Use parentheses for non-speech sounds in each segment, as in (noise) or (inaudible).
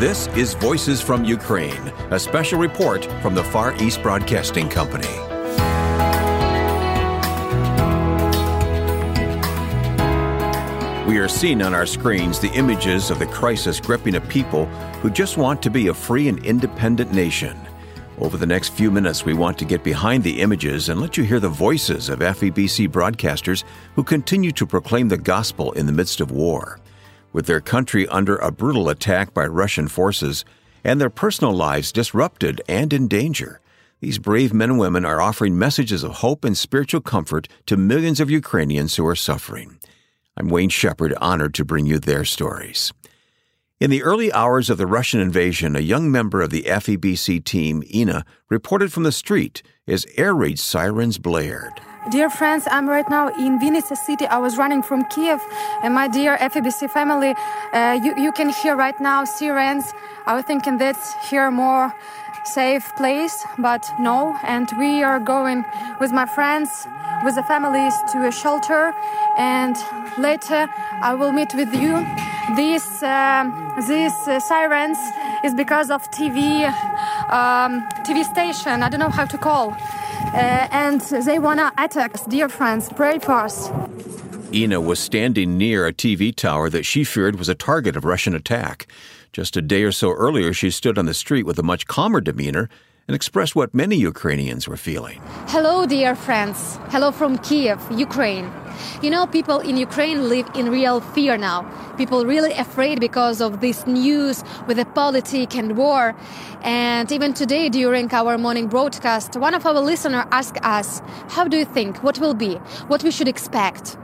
This is Voices from Ukraine, a special report from the Far East Broadcasting Company. We are seeing on our screens the images of the crisis gripping a people who just want to be a free and independent nation. Over the next few minutes, we want to get behind the images and let you hear the voices of FEBC broadcasters who continue to proclaim the gospel in the midst of war. With their country under a brutal attack by Russian forces and their personal lives disrupted and in danger, these brave men and women are offering messages of hope and spiritual comfort to millions of Ukrainians who are suffering. I'm Wayne Shepherd, honored to bring you their stories. In the early hours of the Russian invasion, a young member of the FEBC team, Ina, reported from the street as air raid sirens blared. Dear friends, I'm right now in Vinnytsia city. I was running from Kiev, and my dear FEBC family, uh, you, you can hear right now sirens. I was thinking that's here more safe place, but no. And we are going with my friends, with the families to a shelter, and later I will meet with you. These um, these uh, sirens is because of TV um, TV station. I don't know how to call, uh, and they wanna attack us. Dear friends, pray for us. Ina was standing near a TV tower that she feared was a target of Russian attack. Just a day or so earlier, she stood on the street with a much calmer demeanor and what many Ukrainians were feeling. Hello, dear friends. Hello from Kiev, Ukraine. You know, people in Ukraine live in real fear now. People really afraid because of this news with the politics and war. And even today, during our morning broadcast, one of our listeners asked us, "How do you think? What will be? What we should expect?"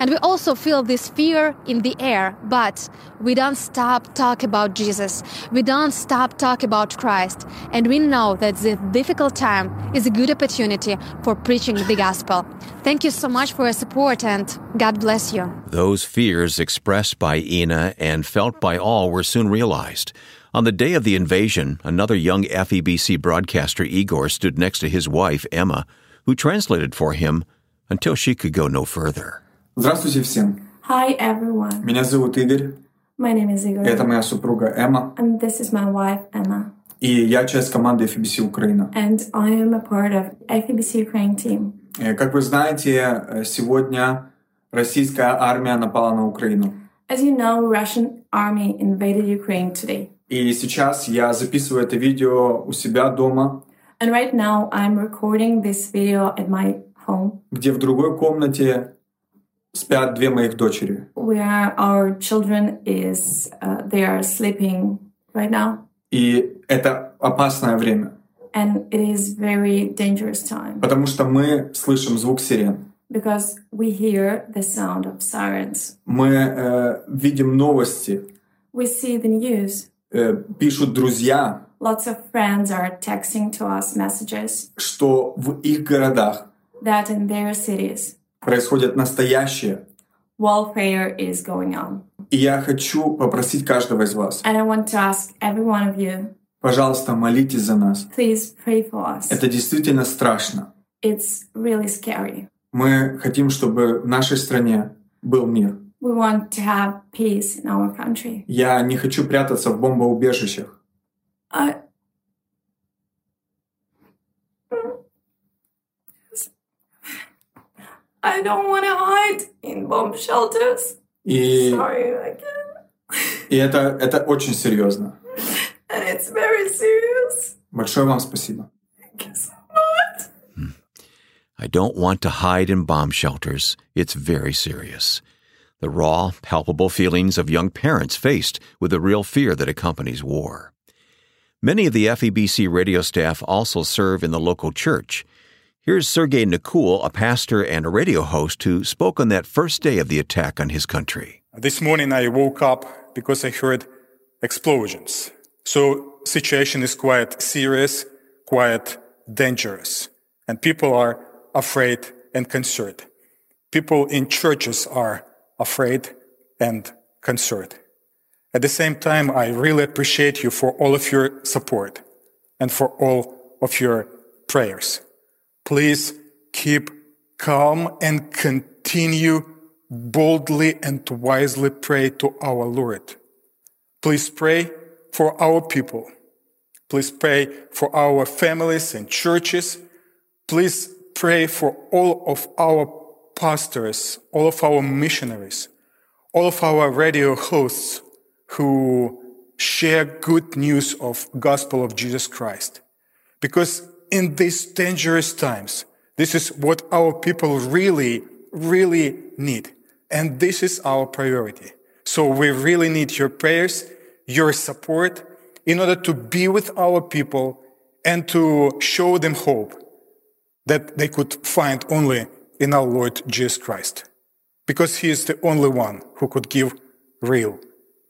And we also feel this fear in the air, but we don't stop talk about Jesus. We don't stop talk about Christ. And we know that the difficult time is a good opportunity for preaching the gospel. Thank you so much for your support and God bless you. Those fears expressed by Ina and felt by all were soon realized. On the day of the invasion, another young FEBC broadcaster, Igor, stood next to his wife, Emma, who translated for him until she could go no further. Здравствуйте всем. Hi everyone. Меня зовут Игорь. My name is Igor. Это моя супруга Эмма. And this is my wife Emma. И я часть команды FBC Украина. And I am a part of FEBC Ukraine team. Э, Как вы знаете, э, сегодня российская армия напала на Украину. As you know, Russian army invaded Ukraine today. И сейчас я записываю это видео у себя дома, And right now I'm recording this video at my home где в другой комнате спят две моих дочери. where our children is uh, they are sleeping right now И это опасное время, and it is very dangerous time потому что мы слышим звук сирен. because we hear the sound of sirens. Мы э, видим новости, We see the news. э, пишут друзья, Lots of friends are texting to us messages что в их городах that in their cities происходят настоящие warfare is going on. И я хочу попросить каждого из вас, And I want to ask every one of you, пожалуйста, молитесь за нас. please pray for us. Это действительно страшно. It's really scary. Мы хотим, чтобы в нашей стране был мир. We want to have peace in our country. Я не хочу прятаться в бомбоубежищах. I I don't want to hide in bomb shelters. И, Sorry, I can't. и это, это очень серьезно. (laughs) And it's very serious. Большое вам спасибо. Thank you so much. I don't want to hide in bomb shelters. It's very serious. The raw, palpable feelings of young parents faced with the real fear that accompanies war. Many of the FEBC radio staff also serve in the local church. Here's Sergei Nikul, a pastor and a radio host who spoke on that first day of the attack on his country. This morning I woke up because I heard explosions. So situation is quite serious, quite dangerous, and people are afraid and concerned. People in churches are afraid and concerned. At the same time, I really appreciate you for all of your support and for all of your prayers. Please keep calm and continue boldly and wisely pray to our Lord. Please pray for our people. Please pray for our families and churches. Please pray for all of our pastors, all of our missionaries, all of our radio hosts who share good news of gospel of Jesus Christ. Because in these dangerous times, this is what our people really, really need. And this is our priority. So we really need your prayers, your support in order to be with our people and to show them hope that they could find only in our Lord Jesus Christ. Because he is the only one who could give real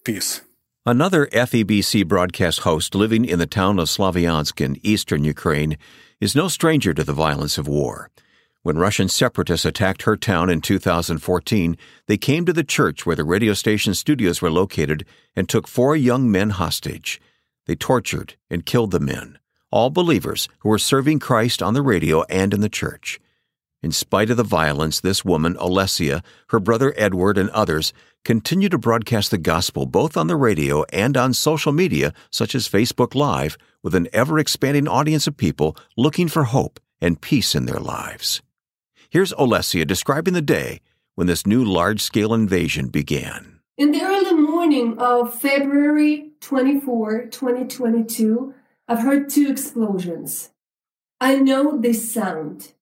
peace. Another FEBC broadcast host living in the town of Slavyansk in eastern Ukraine is no stranger to the violence of war. When Russian separatists attacked her town in 2014, they came to the church where the radio station studios were located and took four young men hostage. They tortured and killed the men, all believers who were serving Christ on the radio and in the church. In spite of the violence, this woman, Alessia, her brother Edward, and others continue to broadcast the gospel both on the radio and on social media such as Facebook Live with an ever expanding audience of people looking for hope and peace in their lives. Here's Alessia describing the day when this new large scale invasion began. In the early morning of February 24, 2022, I've heard two explosions. I know this sound.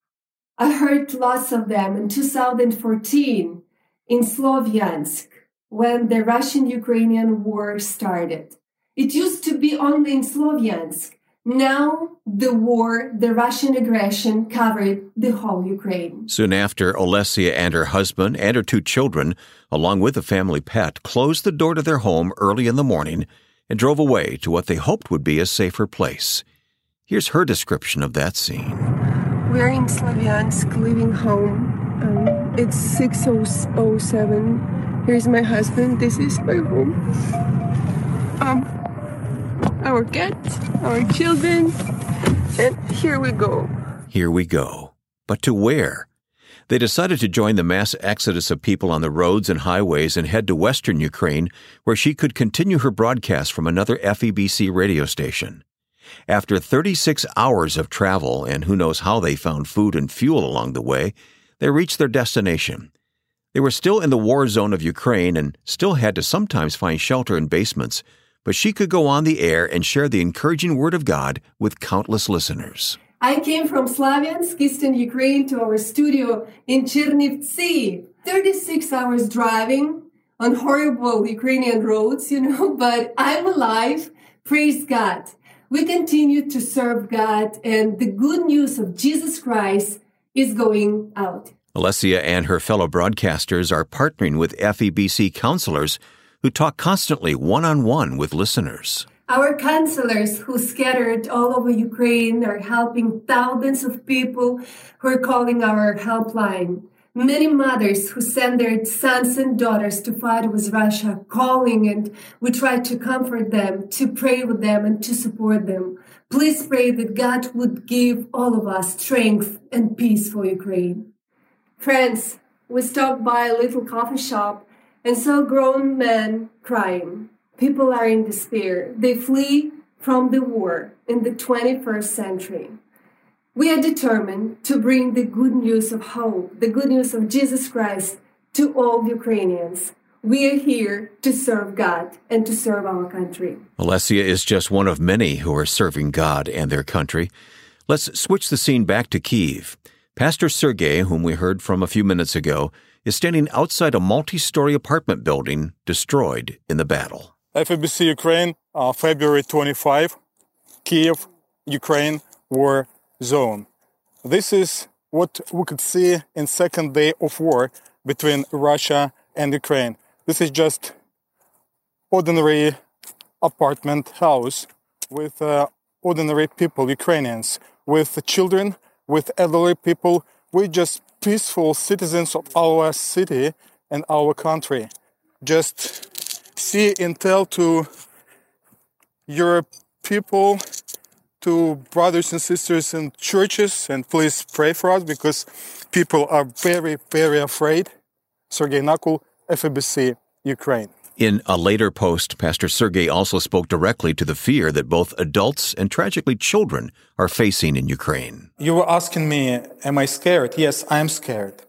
I heard lots of them in 2014 in Slovyansk when the Russian Ukrainian war started. It used to be only in Slovyansk. Now the war, the Russian aggression covered the whole Ukraine. Soon after, Olesia and her husband and her two children, along with a family pet, closed the door to their home early in the morning and drove away to what they hoped would be a safer place. Here's her description of that scene. We're in Slavyansk, leaving home. Um, it's 6.07. Here's my husband. This is my home. Um, our cat, our children, and here we go. Here we go. But to where? They decided to join the mass exodus of people on the roads and highways and head to western Ukraine, where she could continue her broadcast from another FEBC radio station. After 36 hours of travel, and who knows how they found food and fuel along the way, they reached their destination. They were still in the war zone of Ukraine and still had to sometimes find shelter in basements, but she could go on the air and share the encouraging word of God with countless listeners. I came from Slavyansk, Eastern Ukraine, to our studio in Chernivtsi. 36 hours driving on horrible Ukrainian roads, you know, (laughs) but I'm alive. Praise God. We continue to serve God, and the good news of Jesus Christ is going out. Alessia and her fellow broadcasters are partnering with FEBC counselors who talk constantly one on one with listeners. Our counselors who scattered all over Ukraine are helping thousands of people who are calling our helpline. Many mothers who send their sons and daughters to fight with Russia calling and we try to comfort them, to pray with them and to support them. Please pray that God would give all of us strength and peace for Ukraine. Friends, we stopped by a little coffee shop and saw grown men crying. People are in despair. They flee from the war in the 21st century. We are determined to bring the good news of hope, the good news of Jesus Christ to all Ukrainians. We are here to serve God and to serve our country. Alessia is just one of many who are serving God and their country. Let's switch the scene back to Kiev. Pastor Sergei, whom we heard from a few minutes ago, is standing outside a multi story apartment building destroyed in the battle. FEBC Ukraine, uh, February 25, Kiev, Ukraine, war zone. This is what we could see in second day of war between Russia and Ukraine. This is just ordinary apartment house with uh, ordinary people, Ukrainians, with children, with elderly people. We're just peaceful citizens of our city and our country. Just see and tell to your people, to brothers and sisters in churches, and please pray for us because people are very, very afraid. Sergei Nakul, FEBC, Ukraine. In a later post, Pastor Sergei also spoke directly to the fear that both adults and tragically children are facing in Ukraine. You were asking me, am I scared? Yes, I'm scared.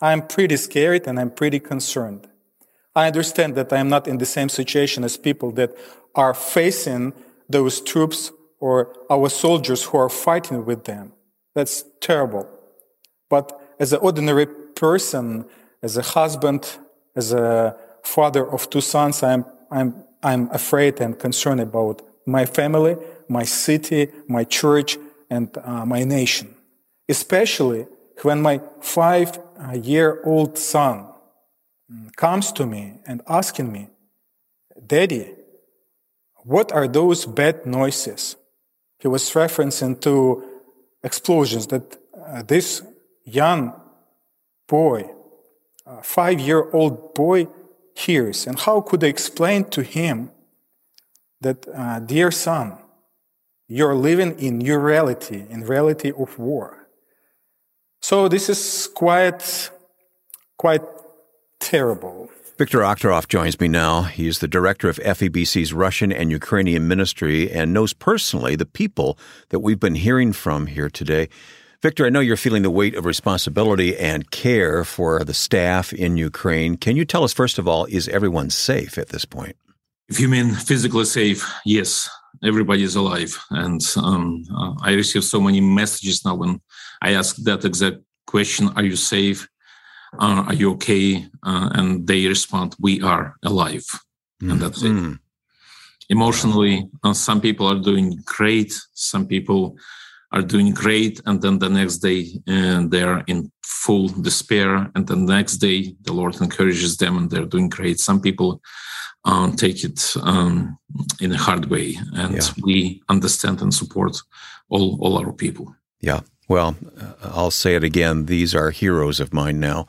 I'm pretty scared and I'm pretty concerned. I understand that I am not in the same situation as people that are facing those troops or our soldiers who are fighting with them. That's terrible. But as an ordinary person, as a husband, as a father of two sons, I'm, I'm, I'm afraid and concerned about my family, my city, my church, and uh, my nation. Especially when my five year old son comes to me and asking me, Daddy, what are those bad noises? He was referencing to explosions that uh, this young boy, five year old boy, hears. And how could I explain to him that, uh, dear son, you're living in your reality, in reality of war. So this is quite, quite terrible. Viktor Akhterov joins me now. He is the director of FEBC's Russian and Ukrainian ministry and knows personally the people that we've been hearing from here today. Victor, I know you're feeling the weight of responsibility and care for the staff in Ukraine. Can you tell us, first of all, is everyone safe at this point? If you mean physically safe, yes, everybody is alive. And um, uh, I receive so many messages now when I ask that exact question Are you safe? Uh, are you okay uh, and they respond we are alive mm. and that's mm. it emotionally uh, some people are doing great some people are doing great and then the next day uh, they're in full despair and the next day the lord encourages them and they're doing great some people uh, take it um, in a hard way and yeah. we understand and support all all our people yeah well, I'll say it again. These are heroes of mine now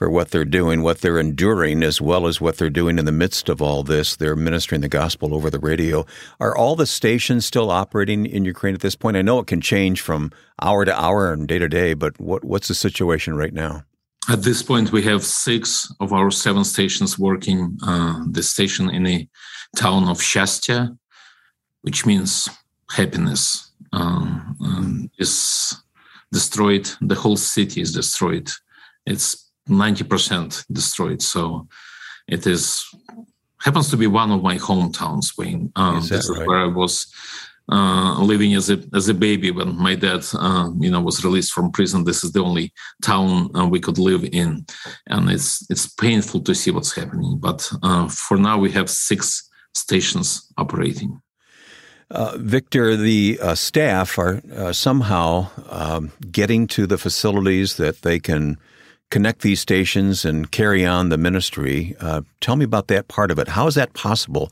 for what they're doing, what they're enduring, as well as what they're doing in the midst of all this. They're ministering the gospel over the radio. Are all the stations still operating in Ukraine at this point? I know it can change from hour to hour and day to day, but what, what's the situation right now? At this point, we have six of our seven stations working. Uh, the station in the town of Shastia, which means happiness, um, um, is destroyed. The whole city is destroyed. It's 90% destroyed. So it is happens to be one of my hometowns, Wayne. Um, this right? is where I was uh, living as a as a baby when my dad, uh, you know, was released from prison. This is the only town uh, we could live in, and it's it's painful to see what's happening. But uh, for now, we have six stations operating. Uh, Victor, the uh, staff are uh, somehow um, getting to the facilities that they can connect these stations and carry on the ministry. Uh, tell me about that part of it. How is that possible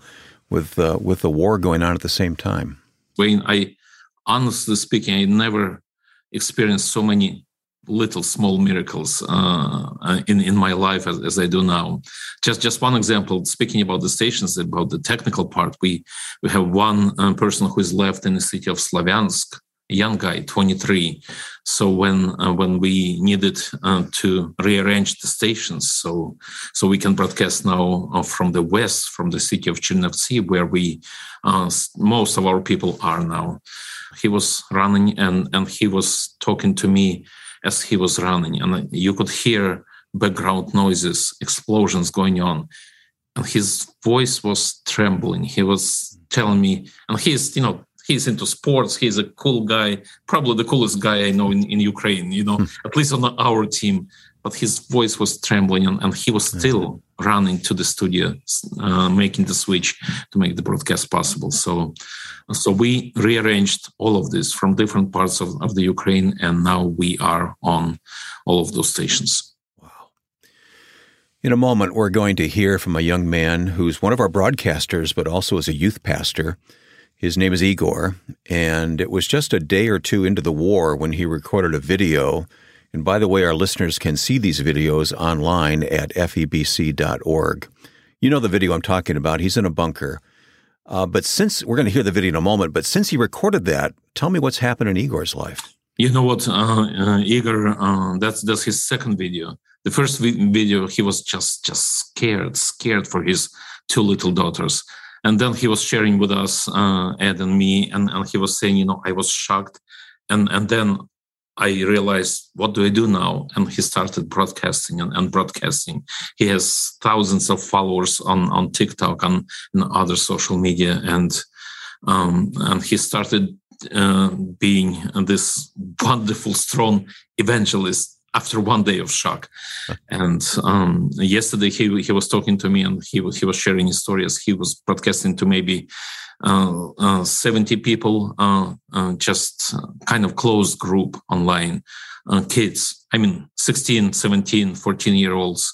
with uh, with the war going on at the same time? Wayne, I honestly speaking, I never experienced so many little small miracles uh, uh, in in my life as, as I do now. Just just one example. Speaking about the stations, about the technical part, we we have one uh, person who is left in the city of Slavyansk, young guy, 23. So when uh, when we needed uh, to rearrange the stations, so so we can broadcast now uh, from the west, from the city of Chernivtsi, where we most of our people are now. He was running and and he was talking to me as he was running, and you could hear background noises, explosions going on. And his voice was trembling. He was telling me, and he's, you know, he's into sports. He's a cool guy, probably the coolest guy I know in, in Ukraine, you know, hmm. at least on our team. But his voice was trembling and, and he was still running to the studio, uh, making the switch to make the broadcast possible. So, so we rearranged all of this from different parts of, of the Ukraine, and now we are on all of those stations. Wow. In a moment, we're going to hear from a young man who's one of our broadcasters, but also is a youth pastor. His name is Igor, and it was just a day or two into the war when he recorded a video. And by the way, our listeners can see these videos online at febc.org. You know the video I'm talking about. He's in a bunker. Uh, but since we're going to hear the video in a moment, but since he recorded that, tell me what's happened in Igor's life. You know what, uh, uh, Igor? Uh, that's that's his second video. The first vi- video, he was just just scared, scared for his two little daughters. And then he was sharing with us, uh, Ed and me, and, and he was saying, you know, I was shocked. And, and then I realized, what do I do now? And he started broadcasting and, and broadcasting. He has thousands of followers on, on TikTok and, and other social media. And, um, and he started uh, being this (laughs) wonderful, strong evangelist after one day of shock. And um, yesterday he he was talking to me and he he was sharing his stories. He was broadcasting to maybe uh, uh, 70 people, uh, uh, just kind of closed group online, uh, kids. I mean, 16, 17, 14 year olds,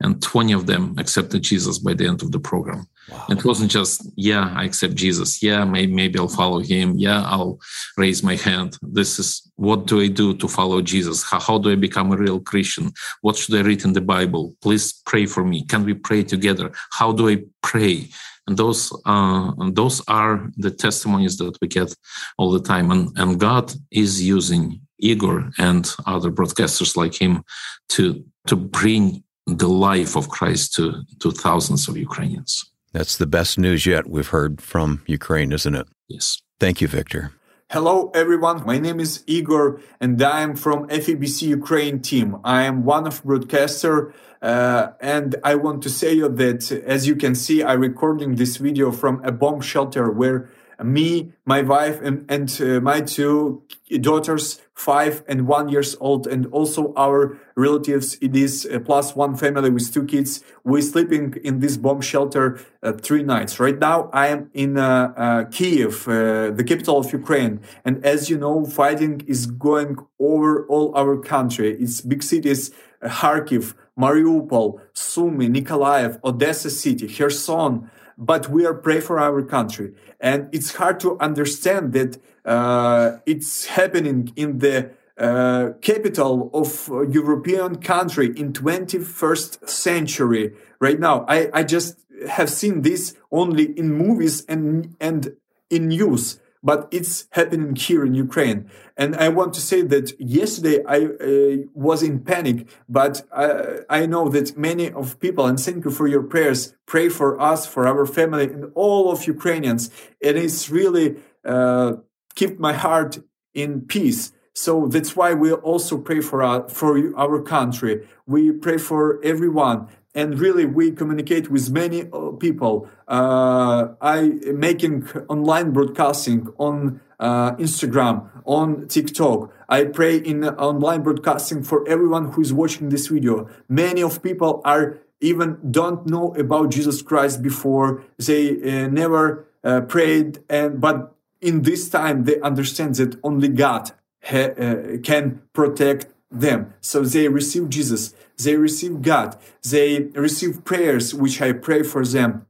and 20 of them accepted Jesus by the end of the program. Wow. It wasn't just, yeah, I accept Jesus. Yeah, maybe, maybe I'll follow him. Yeah, I'll raise my hand. This is what do I do to follow Jesus? How, how do I become a real Christian? What should I read in the Bible? Please pray for me. Can we pray together? How do I pray? And those, uh, and those are the testimonies that we get all the time. And, and God is using Igor and other broadcasters like him to, to bring the life of Christ to, to thousands of Ukrainians. That's the best news yet we've heard from Ukraine, isn't it? Yes. Thank you, Victor. Hello, everyone. My name is Igor, and I am from FEBC Ukraine team. I am one of broadcaster, uh, and I want to say that, as you can see, I'm recording this video from a bomb shelter where me, my wife, and, and uh, my two daughters, five and one years old, and also our relatives. It is uh, plus one family with two kids. We're sleeping in this bomb shelter uh, three nights. Right now, I am in uh, uh, Kiev, the capital of Ukraine, and as you know, fighting is going over all our country. It's big cities: Kharkiv, Mariupol, Sumy, Nikolaev, Odessa city, Kherson but we are pray for our country. And it's hard to understand that uh, it's happening in the uh, capital of European country in 21st century right now. I, I just have seen this only in movies and and in news but it's happening here in Ukraine. And I want to say that yesterday I uh, was in panic, but I, I, know that many of people, and thank you for your prayers, pray for us, for our family, and all of Ukrainians. And it's really uh, kept my heart in peace. So that's why we also pray for our, for our country. We pray for everyone and really we communicate with many uh, people. Uh, I making online broadcasting on uh, Instagram, on TikTok. I pray in online broadcasting for everyone who is watching this video. Many of people are even don't know about Jesus Christ before they uh, never uh, prayed, and but in this time they understand that only God uh, can protect them. So they receive Jesus, they receive God, they receive prayers which I pray for them.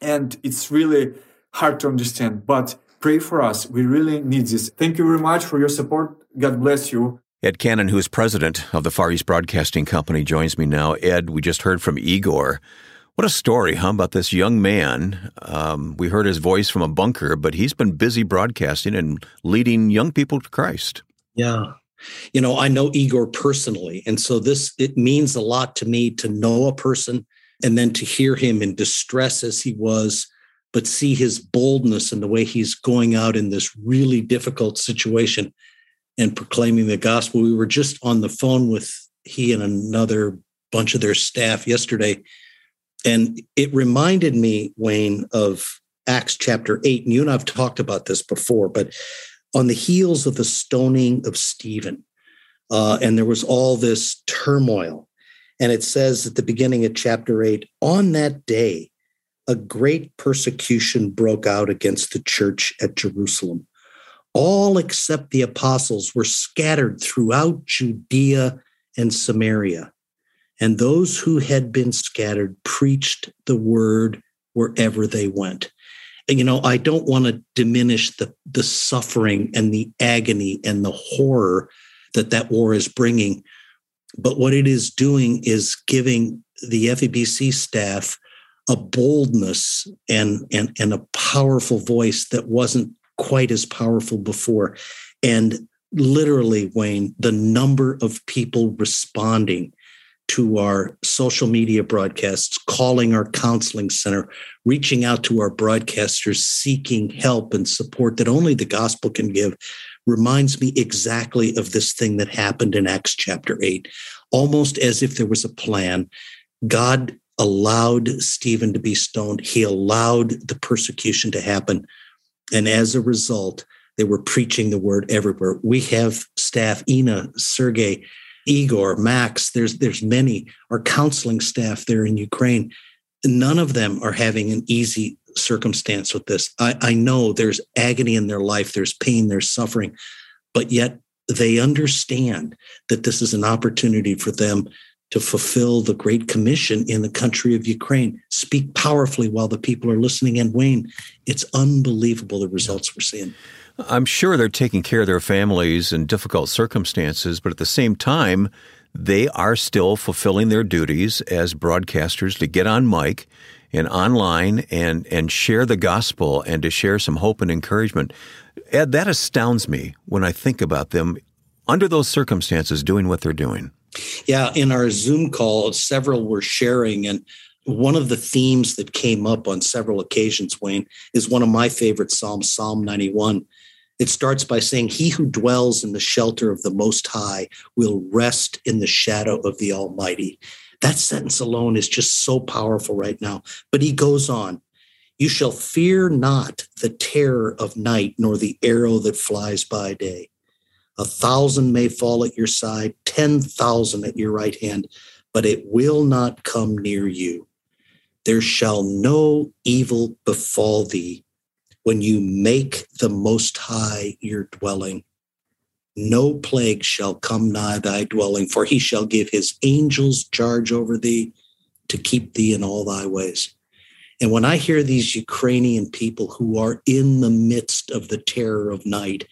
And it's really hard to understand, but pray for us. We really need this. Thank you very much for your support. God bless you. Ed Cannon, who is president of the Far East Broadcasting Company, joins me now. Ed, we just heard from Igor. What a story, huh, about this young man. Um, we heard his voice from a bunker, but he's been busy broadcasting and leading young people to Christ. Yeah, you know i know igor personally and so this it means a lot to me to know a person and then to hear him in distress as he was but see his boldness and the way he's going out in this really difficult situation and proclaiming the gospel we were just on the phone with he and another bunch of their staff yesterday and it reminded me wayne of acts chapter 8 and you and i've talked about this before but on the heels of the stoning of Stephen. Uh, and there was all this turmoil. And it says at the beginning of chapter 8 on that day, a great persecution broke out against the church at Jerusalem. All except the apostles were scattered throughout Judea and Samaria. And those who had been scattered preached the word wherever they went And, you know i don't want to diminish the the suffering and the agony and the horror that that war is bringing but what it is doing is giving the FEBC staff a boldness and, and, and a powerful voice that wasn't quite as powerful before. And literally, Wayne, the number of people responding to our social media broadcasts, calling our counseling center, reaching out to our broadcasters, seeking help and support that only the gospel can give, reminds me exactly of this thing that happened in Acts chapter 8. Almost as if there was a plan, God allowed Stephen to be stoned, he allowed the persecution to happen. And as a result, they were preaching the word everywhere. We have staff, Ina, Sergey, Igor, Max, there's there's many, our counseling staff there in Ukraine. None of them are having an easy circumstance with this. I, I know there's agony in their life, there's pain, there's suffering, but yet they understand that this is an opportunity for them to fulfill the Great Commission in the country of Ukraine. Speak powerfully while the people are listening. And Wayne, it's unbelievable the results we're seeing. I'm sure they're taking care of their families in difficult circumstances, but at the same time, they are still fulfilling their duties as broadcasters to get on mic and online and, and share the gospel and to share some hope and encouragement. Ed, that astounds me when I think about them under those circumstances doing what they're doing. Yeah, in our Zoom call, several were sharing, and one of the themes that came up on several occasions, Wayne, is one of my favorite Psalms, Psalm 91. It starts by saying, He who dwells in the shelter of the Most High will rest in the shadow of the Almighty. That sentence alone is just so powerful right now. But he goes on, You shall fear not the terror of night, nor the arrow that flies by day. A thousand may fall at your side, 10,000 at your right hand, but it will not come near you. There shall no evil befall thee when you make the Most High your dwelling. No plague shall come nigh thy dwelling, for he shall give his angels charge over thee to keep thee in all thy ways. And when I hear these Ukrainian people who are in the midst of the terror of night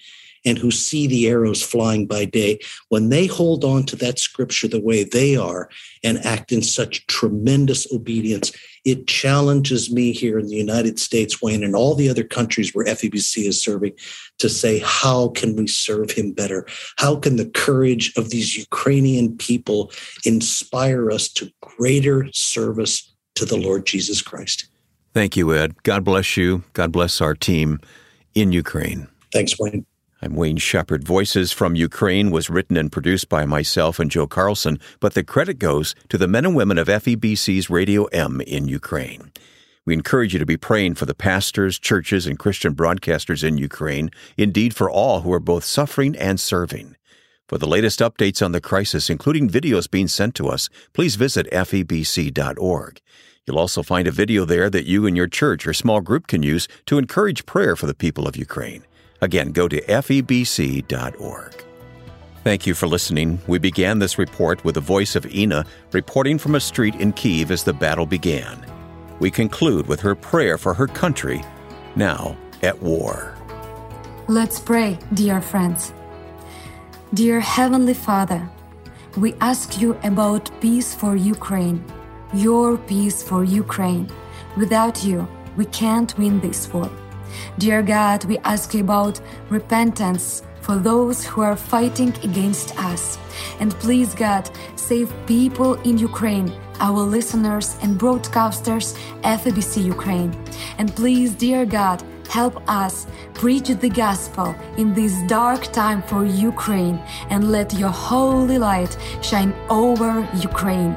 and who see the arrows flying by day, when they hold on to that scripture the way they are and act in such tremendous obedience, it challenges me here in the United States, Wayne, and all the other countries where FEBC is serving to say, how can we serve him better? How can the courage of these Ukrainian people inspire us to greater service to the Lord Jesus Christ? Thank you, Ed. God bless you. God bless our team in Ukraine. Thanks, Wayne. I'm Wayne Shepherd. Voices from Ukraine was written and produced by myself and Joe Carlson, but the credit goes to the men and women of FEBC's Radio M in Ukraine. We encourage you to be praying for the pastors, churches, and Christian broadcasters in Ukraine, indeed for all who are both suffering and serving. For the latest updates on the crisis, including videos being sent to us, please visit febc.org. You'll also find a video there that you and your church or small group can use to encourage prayer for the people of Ukraine. Again, go to febc.org. Thank you for listening. We began this report with the voice of Ina reporting from a street in Kiev as the battle began. We conclude with her prayer for her country, now at war. Let's pray, dear friends. Dear Heavenly Father, we ask you about peace for Ukraine, your peace for Ukraine. Without you, we can't win this war. Dear God, we ask you about repentance for those who are fighting against us. And please, God, save people in Ukraine, our listeners and broadcasters, FEBC Ukraine. And please, dear God, help us preach the gospel in this dark time for Ukraine and let your holy light shine over Ukraine.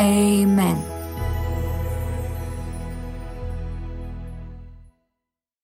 Amen.